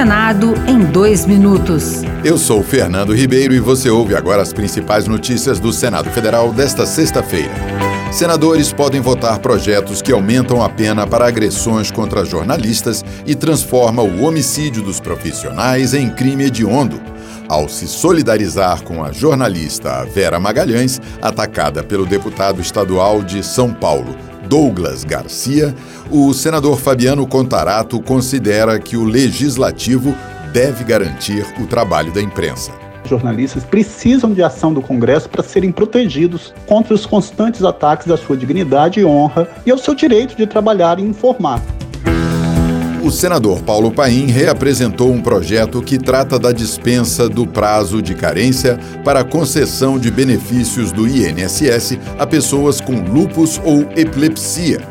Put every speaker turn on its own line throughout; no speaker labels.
Senado em dois minutos.
Eu sou Fernando Ribeiro e você ouve agora as principais notícias do Senado Federal desta sexta-feira. Senadores podem votar projetos que aumentam a pena para agressões contra jornalistas e transforma o homicídio dos profissionais em crime hediondo. Ao se solidarizar com a jornalista Vera Magalhães, atacada pelo deputado estadual de São Paulo, Douglas Garcia, o senador Fabiano Contarato considera que o legislativo deve garantir o trabalho da imprensa.
Jornalistas precisam de ação do Congresso para serem protegidos contra os constantes ataques à sua dignidade e honra e ao seu direito de trabalhar e informar.
O senador Paulo Paim reapresentou um projeto que trata da dispensa do prazo de carência para concessão de benefícios do INSS a pessoas com lupus ou epilepsia.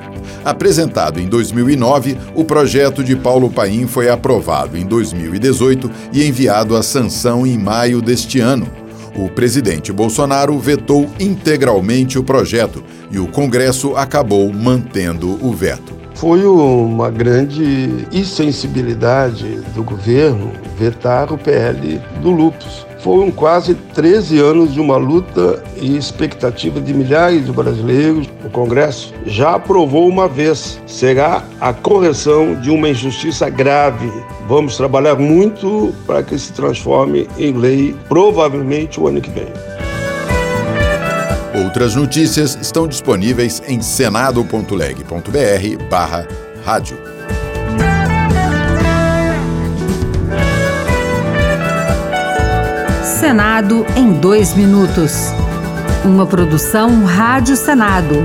Apresentado em 2009, o projeto de Paulo Paim foi aprovado em 2018 e enviado à sanção em maio deste ano. O presidente Bolsonaro vetou integralmente o projeto e o Congresso acabou mantendo o veto.
Foi uma grande insensibilidade do governo vetar o PL do lupus. Foram quase 13 anos de uma luta e expectativa de milhares de brasileiros. O Congresso já aprovou uma vez. Será a correção de uma injustiça grave. Vamos trabalhar muito para que se transforme em lei, provavelmente o ano que vem.
Outras notícias estão disponíveis em senado.leg.br barra rádio.
Senado em dois minutos. Uma produção Rádio Senado.